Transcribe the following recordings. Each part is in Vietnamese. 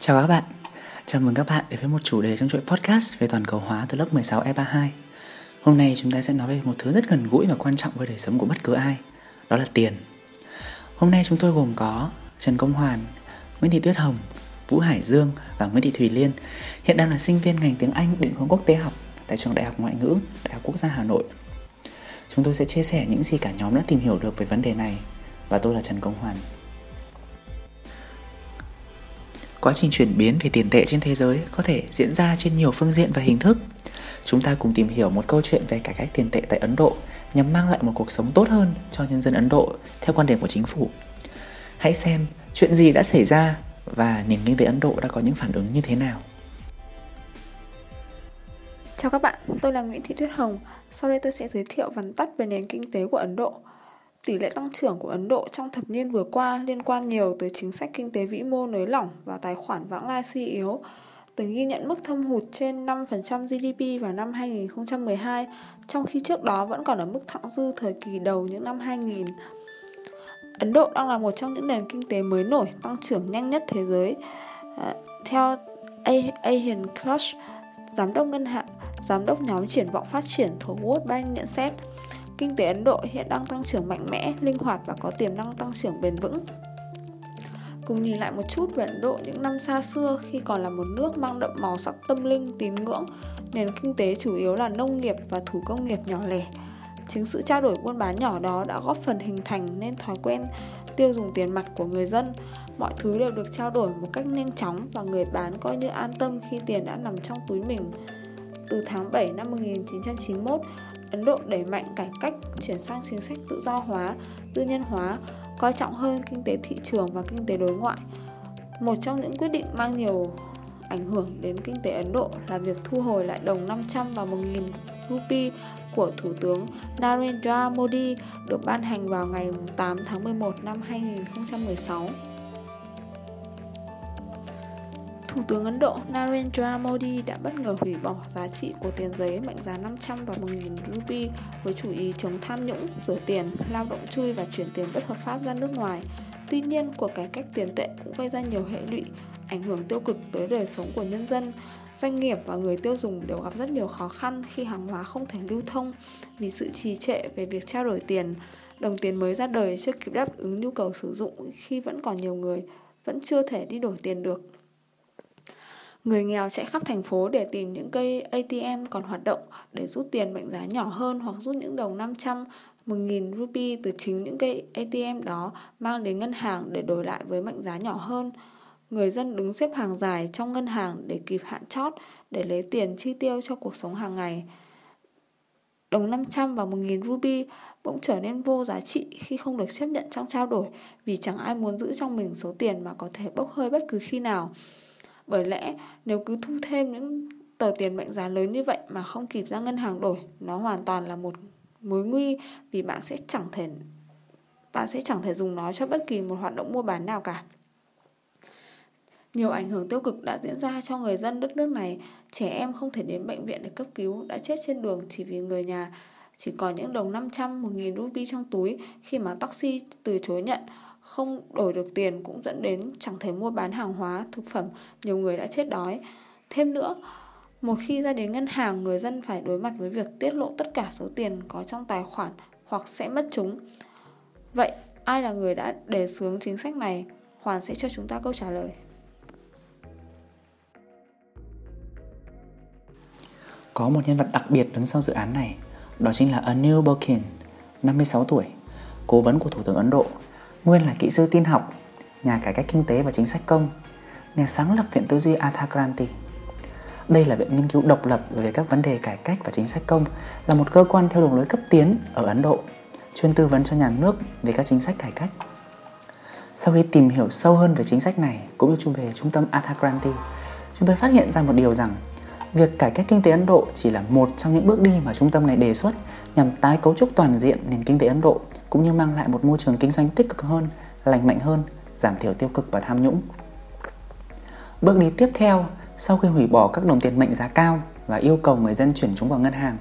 Chào các bạn, chào mừng các bạn đến với một chủ đề trong chuỗi podcast về toàn cầu hóa từ lớp 16 E32 Hôm nay chúng ta sẽ nói về một thứ rất gần gũi và quan trọng với đời sống của bất cứ ai Đó là tiền. Hôm nay chúng tôi gồm có Trần Công Hoàn, Nguyễn Thị Tuyết Hồng, Vũ Hải Dương và Nguyễn Thị Thùy Liên. Hiện đang là sinh viên ngành tiếng Anh định hướng quốc tế học tại trường Đại học Ngoại ngữ, Đại học Quốc gia Hà Nội. Chúng tôi sẽ chia sẻ những gì cả nhóm đã tìm hiểu được về vấn đề này. Và tôi là Trần Công Hoàn. Quá trình chuyển biến về tiền tệ trên thế giới có thể diễn ra trên nhiều phương diện và hình thức. Chúng ta cùng tìm hiểu một câu chuyện về cải cách tiền tệ tại Ấn Độ nhằm mang lại một cuộc sống tốt hơn cho nhân dân Ấn Độ theo quan điểm của chính phủ. Hãy xem chuyện gì đã xảy ra và nền kinh tế Ấn Độ đã có những phản ứng như thế nào. Chào các bạn, tôi là Nguyễn Thị Tuyết Hồng. Sau đây tôi sẽ giới thiệu vắn tắt về nền kinh tế của Ấn Độ. Tỷ lệ tăng trưởng của Ấn Độ trong thập niên vừa qua liên quan nhiều tới chính sách kinh tế vĩ mô nới lỏng và tài khoản vãng lai suy yếu. Từng ghi nhận mức thâm hụt trên 5% GDP vào năm 2012, trong khi trước đó vẫn còn ở mức thặng dư thời kỳ đầu những năm 2000. Ấn Độ đang là một trong những nền kinh tế mới nổi tăng trưởng nhanh nhất thế giới. À, theo Asian Kosh, giám đốc ngân hàng, giám đốc nhóm triển vọng phát triển thuộc World Bank nhận xét, Kinh tế Ấn Độ hiện đang tăng trưởng mạnh mẽ, linh hoạt và có tiềm năng tăng trưởng bền vững. Cùng nhìn lại một chút về Ấn Độ những năm xa xưa khi còn là một nước mang đậm màu sắc tâm linh, tín ngưỡng, nền kinh tế chủ yếu là nông nghiệp và thủ công nghiệp nhỏ lẻ. Chính sự trao đổi buôn bán nhỏ đó đã góp phần hình thành nên thói quen tiêu dùng tiền mặt của người dân. Mọi thứ đều được trao đổi một cách nhanh chóng và người bán coi như an tâm khi tiền đã nằm trong túi mình. Từ tháng 7 năm 1991, Ấn Độ đẩy mạnh cải cách, chuyển sang chính sách tự do hóa, tư nhân hóa, coi trọng hơn kinh tế thị trường và kinh tế đối ngoại. Một trong những quyết định mang nhiều ảnh hưởng đến kinh tế Ấn Độ là việc thu hồi lại đồng 500 và 1.000 rupee của Thủ tướng Narendra Modi được ban hành vào ngày 8 tháng 11 năm 2016. Thủ tướng Ấn Độ Narendra Modi đã bất ngờ hủy bỏ giá trị của tiền giấy mệnh giá 500 và 1.000 rupee với chủ ý chống tham nhũng, rửa tiền, lao động chui và chuyển tiền bất hợp pháp ra nước ngoài. Tuy nhiên, cuộc cải cách tiền tệ cũng gây ra nhiều hệ lụy, ảnh hưởng tiêu cực tới đời sống của nhân dân. Doanh nghiệp và người tiêu dùng đều gặp rất nhiều khó khăn khi hàng hóa không thể lưu thông vì sự trì trệ về việc trao đổi tiền. Đồng tiền mới ra đời chưa kịp đáp ứng nhu cầu sử dụng khi vẫn còn nhiều người vẫn chưa thể đi đổi tiền được. Người nghèo chạy khắp thành phố để tìm những cây ATM còn hoạt động để rút tiền mệnh giá nhỏ hơn hoặc rút những đồng 500, 1.000 rupee từ chính những cây ATM đó mang đến ngân hàng để đổi lại với mệnh giá nhỏ hơn. Người dân đứng xếp hàng dài trong ngân hàng để kịp hạn chót để lấy tiền chi tiêu cho cuộc sống hàng ngày. Đồng 500 và 1.000 rupee bỗng trở nên vô giá trị khi không được chấp nhận trong trao đổi vì chẳng ai muốn giữ trong mình số tiền mà có thể bốc hơi bất cứ khi nào. Bởi lẽ nếu cứ thu thêm những tờ tiền mệnh giá lớn như vậy mà không kịp ra ngân hàng đổi, nó hoàn toàn là một mối nguy vì bạn sẽ chẳng thể bạn sẽ chẳng thể dùng nó cho bất kỳ một hoạt động mua bán nào cả. Nhiều ảnh hưởng tiêu cực đã diễn ra cho người dân đất nước này. Trẻ em không thể đến bệnh viện để cấp cứu, đã chết trên đường chỉ vì người nhà chỉ có những đồng 500, 1.000 rupee trong túi khi mà taxi từ chối nhận không đổi được tiền cũng dẫn đến chẳng thể mua bán hàng hóa, thực phẩm, nhiều người đã chết đói. Thêm nữa, một khi ra đến ngân hàng, người dân phải đối mặt với việc tiết lộ tất cả số tiền có trong tài khoản hoặc sẽ mất chúng. Vậy, ai là người đã đề xướng chính sách này? Hoàn sẽ cho chúng ta câu trả lời. Có một nhân vật đặc biệt đứng sau dự án này, đó chính là Anil Bokin, 56 tuổi, cố vấn của Thủ tướng Ấn Độ nguyên là kỹ sư tin học, nhà cải cách kinh tế và chính sách công, nhà sáng lập Viện Tư duy Athakranti. Đây là viện nghiên cứu độc lập về các vấn đề cải cách và chính sách công, là một cơ quan theo đường lối cấp tiến ở Ấn Độ, chuyên tư vấn cho nhà nước về các chính sách cải cách. Sau khi tìm hiểu sâu hơn về chính sách này cũng như về trung tâm Athakranti, chúng tôi phát hiện ra một điều rằng việc cải cách kinh tế Ấn Độ chỉ là một trong những bước đi mà trung tâm này đề xuất nhằm tái cấu trúc toàn diện nền kinh tế Ấn Độ cũng như mang lại một môi trường kinh doanh tích cực hơn, lành mạnh hơn, giảm thiểu tiêu cực và tham nhũng. Bước đi tiếp theo, sau khi hủy bỏ các đồng tiền mệnh giá cao và yêu cầu người dân chuyển chúng vào ngân hàng,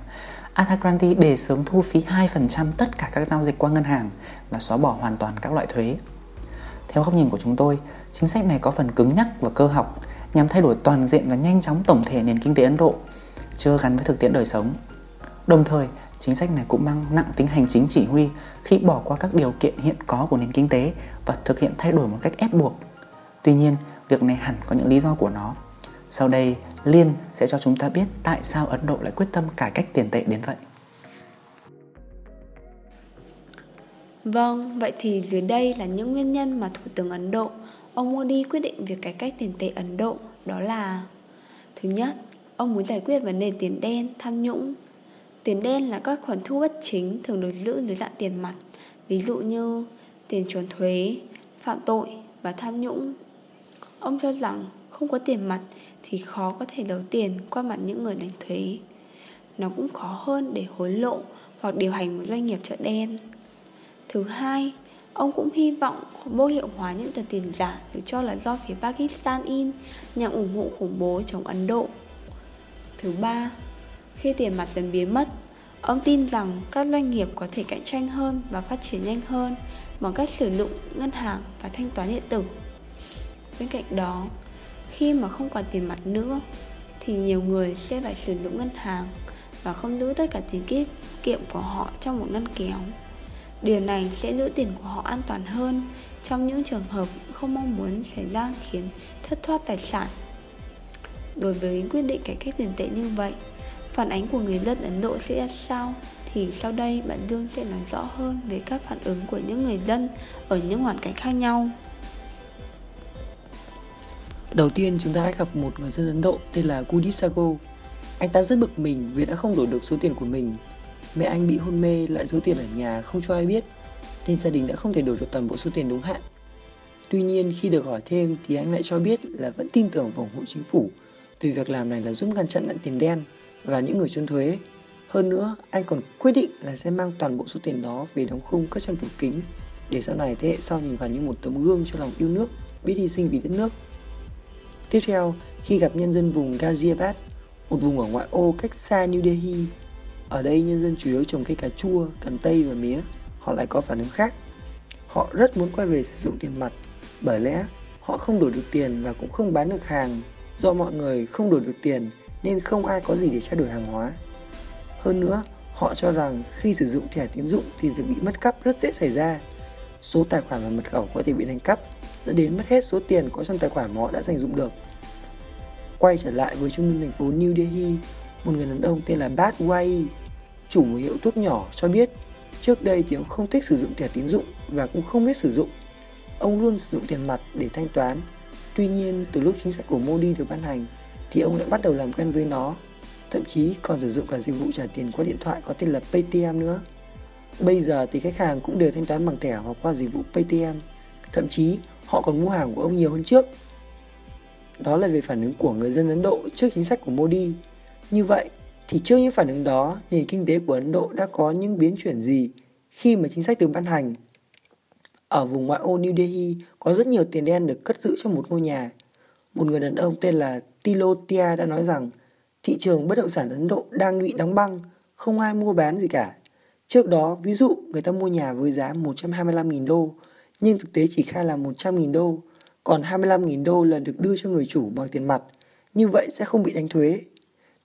Athakranti đề xướng thu phí 2% tất cả các giao dịch qua ngân hàng và xóa bỏ hoàn toàn các loại thuế. Theo góc nhìn của chúng tôi, chính sách này có phần cứng nhắc và cơ học nhằm thay đổi toàn diện và nhanh chóng tổng thể nền kinh tế Ấn Độ, chưa gắn với thực tiễn đời sống. Đồng thời, chính sách này cũng mang nặng tính hành chính chỉ huy khi bỏ qua các điều kiện hiện có của nền kinh tế và thực hiện thay đổi một cách ép buộc. Tuy nhiên, việc này hẳn có những lý do của nó. Sau đây, Liên sẽ cho chúng ta biết tại sao Ấn Độ lại quyết tâm cải cách tiền tệ đến vậy. Vâng, vậy thì dưới đây là những nguyên nhân mà Thủ tướng Ấn Độ, ông Modi quyết định việc cải cách tiền tệ Ấn Độ, đó là Thứ nhất, ông muốn giải quyết vấn đề tiền đen, tham nhũng. Tiền đen là các khoản thu bất chính thường được giữ dưới dạng tiền mặt, ví dụ như tiền trốn thuế, phạm tội và tham nhũng. Ông cho rằng không có tiền mặt thì khó có thể đấu tiền qua mặt những người đánh thuế. Nó cũng khó hơn để hối lộ hoặc điều hành một doanh nghiệp chợ đen. Thứ hai, ông cũng hy vọng vô hiệu hóa những tờ tiền giả được cho là do phía Pakistan in nhằm ủng hộ khủng bố chống Ấn Độ. Thứ ba, khi tiền mặt dần biến mất, ông tin rằng các doanh nghiệp có thể cạnh tranh hơn và phát triển nhanh hơn bằng cách sử dụng ngân hàng và thanh toán điện tử. Bên cạnh đó, khi mà không còn tiền mặt nữa thì nhiều người sẽ phải sử dụng ngân hàng và không giữ tất cả tiền tiết kiệm của họ trong một ngân kéo. Điều này sẽ giữ tiền của họ an toàn hơn trong những trường hợp không mong muốn xảy ra khiến thất thoát tài sản. Đối với quyết định cải cách tiền tệ như vậy, phản ánh của người dân Ấn Độ sẽ ra sao? Thì sau đây bạn Dương sẽ nói rõ hơn về các phản ứng của những người dân ở những hoàn cảnh khác nhau. Đầu tiên chúng ta hãy gặp một người dân Ấn Độ tên là Kudip Sago. Anh ta rất bực mình vì đã không đổi được số tiền của mình. Mẹ anh bị hôn mê lại giấu tiền ở nhà không cho ai biết, nên gia đình đã không thể đổi được toàn bộ số tiền đúng hạn. Tuy nhiên khi được hỏi thêm thì anh lại cho biết là vẫn tin tưởng vào ủng hộ chính phủ vì việc làm này là giúp ngăn chặn nạn tiền đen và những người trốn thuế. Hơn nữa, anh còn quyết định là sẽ mang toàn bộ số tiền đó về đóng khung cất trong tủ kính để sau này thế hệ sau nhìn vào như một tấm gương cho lòng yêu nước, biết hy sinh vì đất nước. Tiếp theo, khi gặp nhân dân vùng Ghaziabad, một vùng ở ngoại ô cách xa New Delhi, ở đây nhân dân chủ yếu trồng cây cà chua, cần tây và mía, họ lại có phản ứng khác. Họ rất muốn quay về sử dụng tiền mặt, bởi lẽ họ không đổi được tiền và cũng không bán được hàng. Do mọi người không đổi được tiền nên không ai có gì để trao đổi hàng hóa. Hơn nữa, họ cho rằng khi sử dụng thẻ tín dụng thì việc bị mất cắp rất dễ xảy ra. Số tài khoản và mật khẩu có thể bị đánh cắp dẫn đến mất hết số tiền có trong tài khoản mà họ đã dành dụng được. Quay trở lại với trung tâm thành phố New Delhi, một người đàn ông tên là Bad Way, chủ một hiệu thuốc nhỏ cho biết trước đây thì ông không thích sử dụng thẻ tín dụng và cũng không biết sử dụng. Ông luôn sử dụng tiền mặt để thanh toán. Tuy nhiên, từ lúc chính sách của Modi được ban hành thì ông đã bắt đầu làm quen với nó. Thậm chí còn sử dụng cả dịch vụ trả tiền qua điện thoại có tên là Paytm nữa. Bây giờ thì khách hàng cũng đều thanh toán bằng thẻ hoặc qua dịch vụ Paytm. Thậm chí họ còn mua hàng của ông nhiều hơn trước. Đó là về phản ứng của người dân Ấn Độ trước chính sách của Modi. Như vậy, thì trước những phản ứng đó, nền kinh tế của Ấn Độ đã có những biến chuyển gì khi mà chính sách được ban hành? Ở vùng ngoại ô New Delhi có rất nhiều tiền đen được cất giữ trong một ngôi nhà. Một người đàn ông tên là Tilotia đã nói rằng thị trường bất động sản Ấn Độ đang bị đóng băng, không ai mua bán gì cả. Trước đó, ví dụ người ta mua nhà với giá 125.000 đô, nhưng thực tế chỉ khai là 100.000 đô, còn 25.000 đô là được đưa cho người chủ bằng tiền mặt, như vậy sẽ không bị đánh thuế.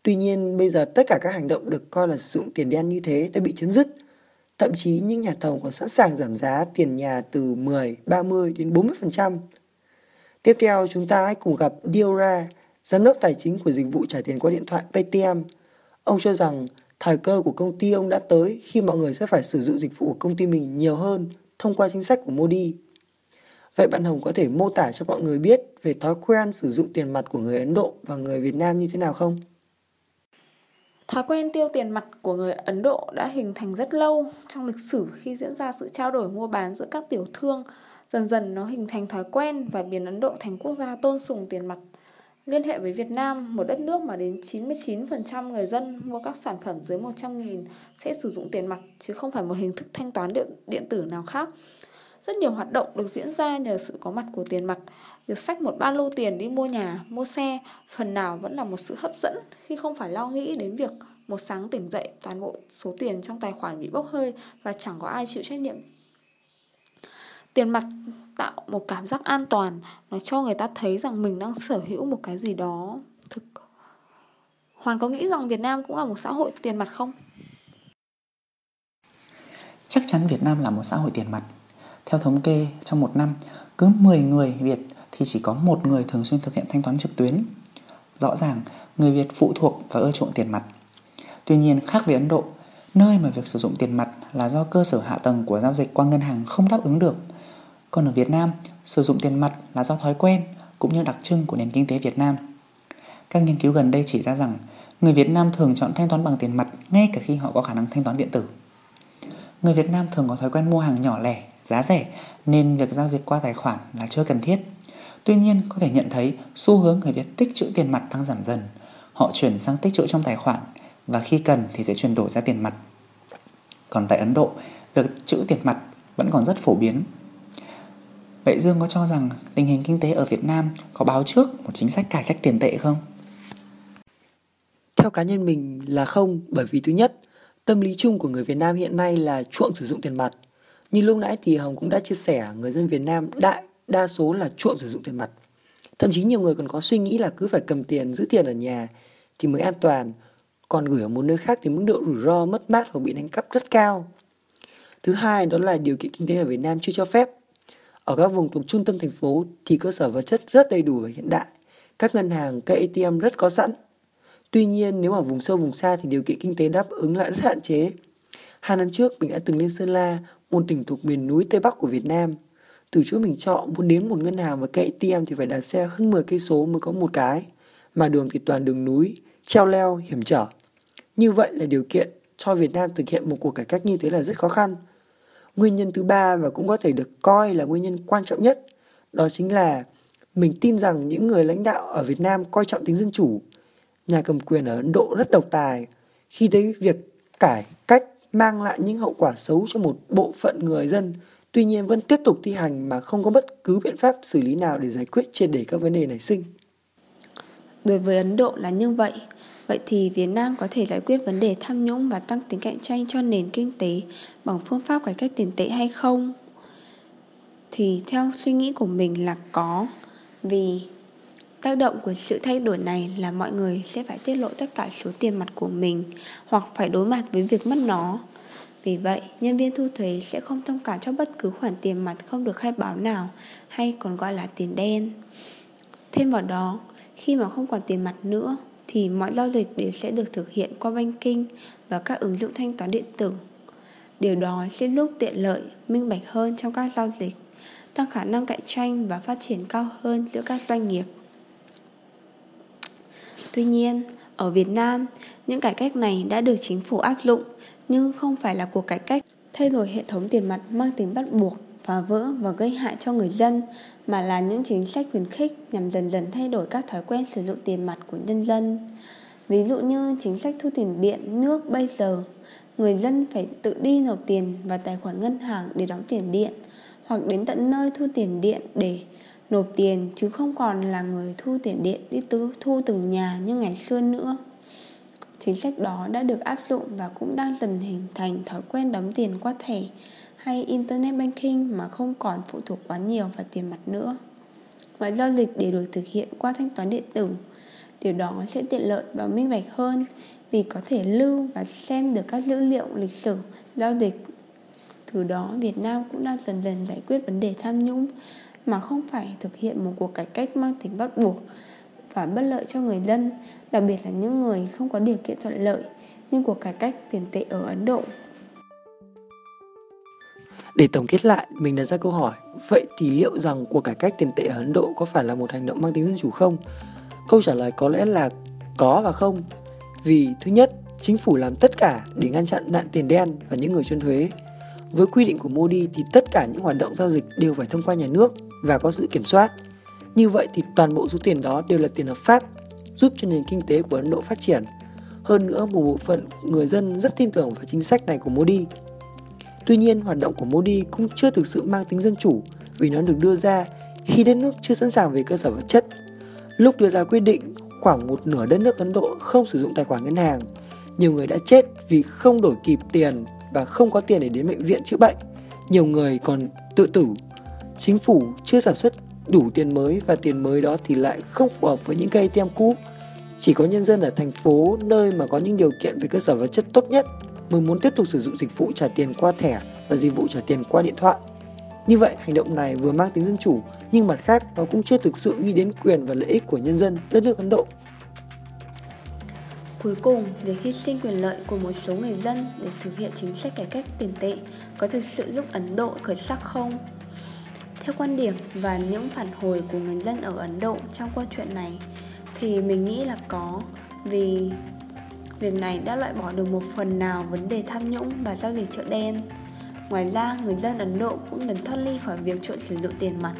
Tuy nhiên, bây giờ tất cả các hành động được coi là sử dụng tiền đen như thế đã bị chấm dứt. Thậm chí những nhà thầu còn sẵn sàng giảm giá tiền nhà từ 10, 30 đến 40%. Tiếp theo, chúng ta hãy cùng gặp Diora, giám đốc tài chính của dịch vụ trả tiền qua điện thoại Paytm. Ông cho rằng thời cơ của công ty ông đã tới khi mọi người sẽ phải sử dụng dịch vụ của công ty mình nhiều hơn thông qua chính sách của Modi. Vậy bạn Hồng có thể mô tả cho mọi người biết về thói quen sử dụng tiền mặt của người Ấn Độ và người Việt Nam như thế nào không? Thói quen tiêu tiền mặt của người Ấn Độ đã hình thành rất lâu trong lịch sử khi diễn ra sự trao đổi mua bán giữa các tiểu thương. Dần dần nó hình thành thói quen và biến Ấn Độ thành quốc gia tôn sùng tiền mặt. Liên hệ với Việt Nam, một đất nước mà đến 99% người dân mua các sản phẩm dưới 100.000 sẽ sử dụng tiền mặt chứ không phải một hình thức thanh toán điện, điện tử nào khác. Rất nhiều hoạt động được diễn ra nhờ sự có mặt của tiền mặt. Việc xách một ba lô tiền đi mua nhà, mua xe phần nào vẫn là một sự hấp dẫn khi không phải lo nghĩ đến việc một sáng tỉnh dậy toàn bộ số tiền trong tài khoản bị bốc hơi và chẳng có ai chịu trách nhiệm. Tiền mặt tạo một cảm giác an toàn nó cho người ta thấy rằng mình đang sở hữu một cái gì đó thực hoàn có nghĩ rằng việt nam cũng là một xã hội tiền mặt không chắc chắn việt nam là một xã hội tiền mặt theo thống kê trong một năm cứ 10 người việt thì chỉ có một người thường xuyên thực hiện thanh toán trực tuyến rõ ràng người việt phụ thuộc và ưa chuộng tiền mặt tuy nhiên khác với ấn độ nơi mà việc sử dụng tiền mặt là do cơ sở hạ tầng của giao dịch qua ngân hàng không đáp ứng được. Còn ở Việt Nam, sử dụng tiền mặt là do thói quen cũng như đặc trưng của nền kinh tế Việt Nam. Các nghiên cứu gần đây chỉ ra rằng người Việt Nam thường chọn thanh toán bằng tiền mặt ngay cả khi họ có khả năng thanh toán điện tử. Người Việt Nam thường có thói quen mua hàng nhỏ lẻ, giá rẻ nên việc giao dịch qua tài khoản là chưa cần thiết. Tuy nhiên, có thể nhận thấy xu hướng người Việt tích trữ tiền mặt đang giảm dần. Họ chuyển sang tích trữ trong tài khoản và khi cần thì sẽ chuyển đổi ra tiền mặt. Còn tại Ấn Độ, việc trữ tiền mặt vẫn còn rất phổ biến. Vậy Dương có cho rằng tình hình kinh tế ở Việt Nam có báo trước một chính sách cải cách tiền tệ không? Theo cá nhân mình là không, bởi vì thứ nhất, tâm lý chung của người Việt Nam hiện nay là chuộng sử dụng tiền mặt. Như lúc nãy thì Hồng cũng đã chia sẻ, người dân Việt Nam đại đa số là chuộng sử dụng tiền mặt. Thậm chí nhiều người còn có suy nghĩ là cứ phải cầm tiền, giữ tiền ở nhà thì mới an toàn, còn gửi ở một nơi khác thì mức độ rủi ro mất mát hoặc bị đánh cắp rất cao. Thứ hai đó là điều kiện kinh tế ở Việt Nam chưa cho phép. Ở các vùng thuộc trung tâm thành phố thì cơ sở vật chất rất đầy đủ và hiện đại. Các ngân hàng, các ATM rất có sẵn. Tuy nhiên nếu ở vùng sâu vùng xa thì điều kiện kinh tế đáp ứng lại rất hạn chế. Hai năm trước mình đã từng lên Sơn La, một tỉnh thuộc miền núi Tây Bắc của Việt Nam. Từ chỗ mình chọn muốn đến một ngân hàng và cây ATM thì phải đạp xe hơn 10 cây số mới có một cái. Mà đường thì toàn đường núi, treo leo, hiểm trở. Như vậy là điều kiện cho Việt Nam thực hiện một cuộc cải cách như thế là rất khó khăn. Nguyên nhân thứ ba và cũng có thể được coi là nguyên nhân quan trọng nhất đó chính là mình tin rằng những người lãnh đạo ở Việt Nam coi trọng tính dân chủ. Nhà cầm quyền ở Ấn Độ rất độc tài khi thấy việc cải mang lại những hậu quả xấu cho một bộ phận người dân tuy nhiên vẫn tiếp tục thi hành mà không có bất cứ biện pháp xử lý nào để giải quyết triệt để các vấn đề nảy sinh. Đối với Ấn Độ là như vậy, Vậy thì Việt Nam có thể giải quyết vấn đề tham nhũng và tăng tính cạnh tranh cho nền kinh tế bằng phương pháp cải cách tiền tệ hay không? Thì theo suy nghĩ của mình là có Vì tác động của sự thay đổi này là mọi người sẽ phải tiết lộ tất cả số tiền mặt của mình Hoặc phải đối mặt với việc mất nó vì vậy, nhân viên thu thuế sẽ không thông cảm cho bất cứ khoản tiền mặt không được khai báo nào hay còn gọi là tiền đen. Thêm vào đó, khi mà không còn tiền mặt nữa, thì mọi giao dịch đều sẽ được thực hiện qua banking và các ứng dụng thanh toán điện tử. Điều đó sẽ giúp tiện lợi, minh bạch hơn trong các giao dịch, tăng khả năng cạnh tranh và phát triển cao hơn giữa các doanh nghiệp. Tuy nhiên, ở Việt Nam, những cải cách này đã được chính phủ áp dụng nhưng không phải là cuộc cải cách thay đổi hệ thống tiền mặt mang tính bắt buộc phá vỡ và gây hại cho người dân mà là những chính sách khuyến khích nhằm dần dần thay đổi các thói quen sử dụng tiền mặt của nhân dân. Ví dụ như chính sách thu tiền điện, nước bây giờ, người dân phải tự đi nộp tiền vào tài khoản ngân hàng để đóng tiền điện hoặc đến tận nơi thu tiền điện để nộp tiền chứ không còn là người thu tiền điện đi tư, thu từng nhà như ngày xưa nữa. Chính sách đó đã được áp dụng và cũng đang dần hình thành thói quen đóng tiền qua thẻ hay Internet Banking mà không còn phụ thuộc quá nhiều vào tiền mặt nữa. Mọi giao dịch đều được thực hiện qua thanh toán điện tử. Điều đó sẽ tiện lợi và minh bạch hơn vì có thể lưu và xem được các dữ liệu lịch sử giao dịch. Từ đó, Việt Nam cũng đang dần dần giải quyết vấn đề tham nhũng mà không phải thực hiện một cuộc cải cách mang tính bắt buộc và bất lợi cho người dân, đặc biệt là những người không có điều kiện thuận lợi như cuộc cải cách tiền tệ ở Ấn Độ. Để tổng kết lại, mình đặt ra câu hỏi, vậy thì liệu rằng cuộc cải cách tiền tệ ở Ấn Độ có phải là một hành động mang tính dân chủ không? Câu trả lời có lẽ là có và không. Vì thứ nhất, chính phủ làm tất cả để ngăn chặn nạn tiền đen và những người trốn thuế. Với quy định của Modi thì tất cả những hoạt động giao dịch đều phải thông qua nhà nước và có sự kiểm soát. Như vậy thì toàn bộ số tiền đó đều là tiền hợp pháp, giúp cho nền kinh tế của Ấn Độ phát triển. Hơn nữa, một bộ phận người dân rất tin tưởng vào chính sách này của Modi Tuy nhiên, hoạt động của Modi cũng chưa thực sự mang tính dân chủ vì nó được đưa ra khi đất nước chưa sẵn sàng về cơ sở vật chất. Lúc đưa ra quyết định, khoảng một nửa đất nước Ấn Độ không sử dụng tài khoản ngân hàng. Nhiều người đã chết vì không đổi kịp tiền và không có tiền để đến bệnh viện chữa bệnh. Nhiều người còn tự tử chính phủ chưa sản xuất đủ tiền mới và tiền mới đó thì lại không phù hợp với những cây ATM cũ. Chỉ có nhân dân ở thành phố nơi mà có những điều kiện về cơ sở vật chất tốt nhất mới muốn tiếp tục sử dụng dịch vụ trả tiền qua thẻ và dịch vụ trả tiền qua điện thoại. Như vậy, hành động này vừa mang tính dân chủ, nhưng mặt khác nó cũng chưa thực sự nghĩ đến quyền và lợi ích của nhân dân đất nước Ấn Độ. Cuối cùng, việc hy sinh quyền lợi của một số người dân để thực hiện chính sách cải cách tiền tệ có thực sự giúp Ấn Độ khởi sắc không? Theo quan điểm và những phản hồi của người dân ở Ấn Độ trong câu chuyện này thì mình nghĩ là có vì việc này đã loại bỏ được một phần nào vấn đề tham nhũng và giao dịch chợ đen. Ngoài ra, người dân Ấn Độ cũng dần thoát ly khỏi việc trộn sử dụng tiền mặt.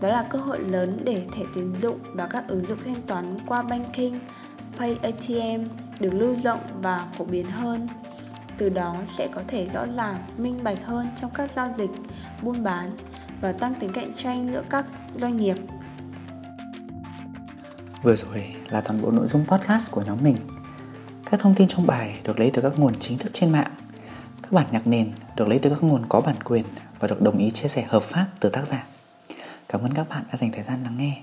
Đó là cơ hội lớn để thẻ tín dụng và các ứng dụng thanh toán qua banking, Pay ATM được lưu rộng và phổ biến hơn. Từ đó sẽ có thể rõ ràng, minh bạch hơn trong các giao dịch, buôn bán và tăng tính cạnh tranh giữa các doanh nghiệp. Vừa rồi là toàn bộ nội dung podcast của nhóm mình. Các thông tin trong bài được lấy từ các nguồn chính thức trên mạng. Các bản nhạc nền được lấy từ các nguồn có bản quyền và được đồng ý chia sẻ hợp pháp từ tác giả. Cảm ơn các bạn đã dành thời gian lắng nghe.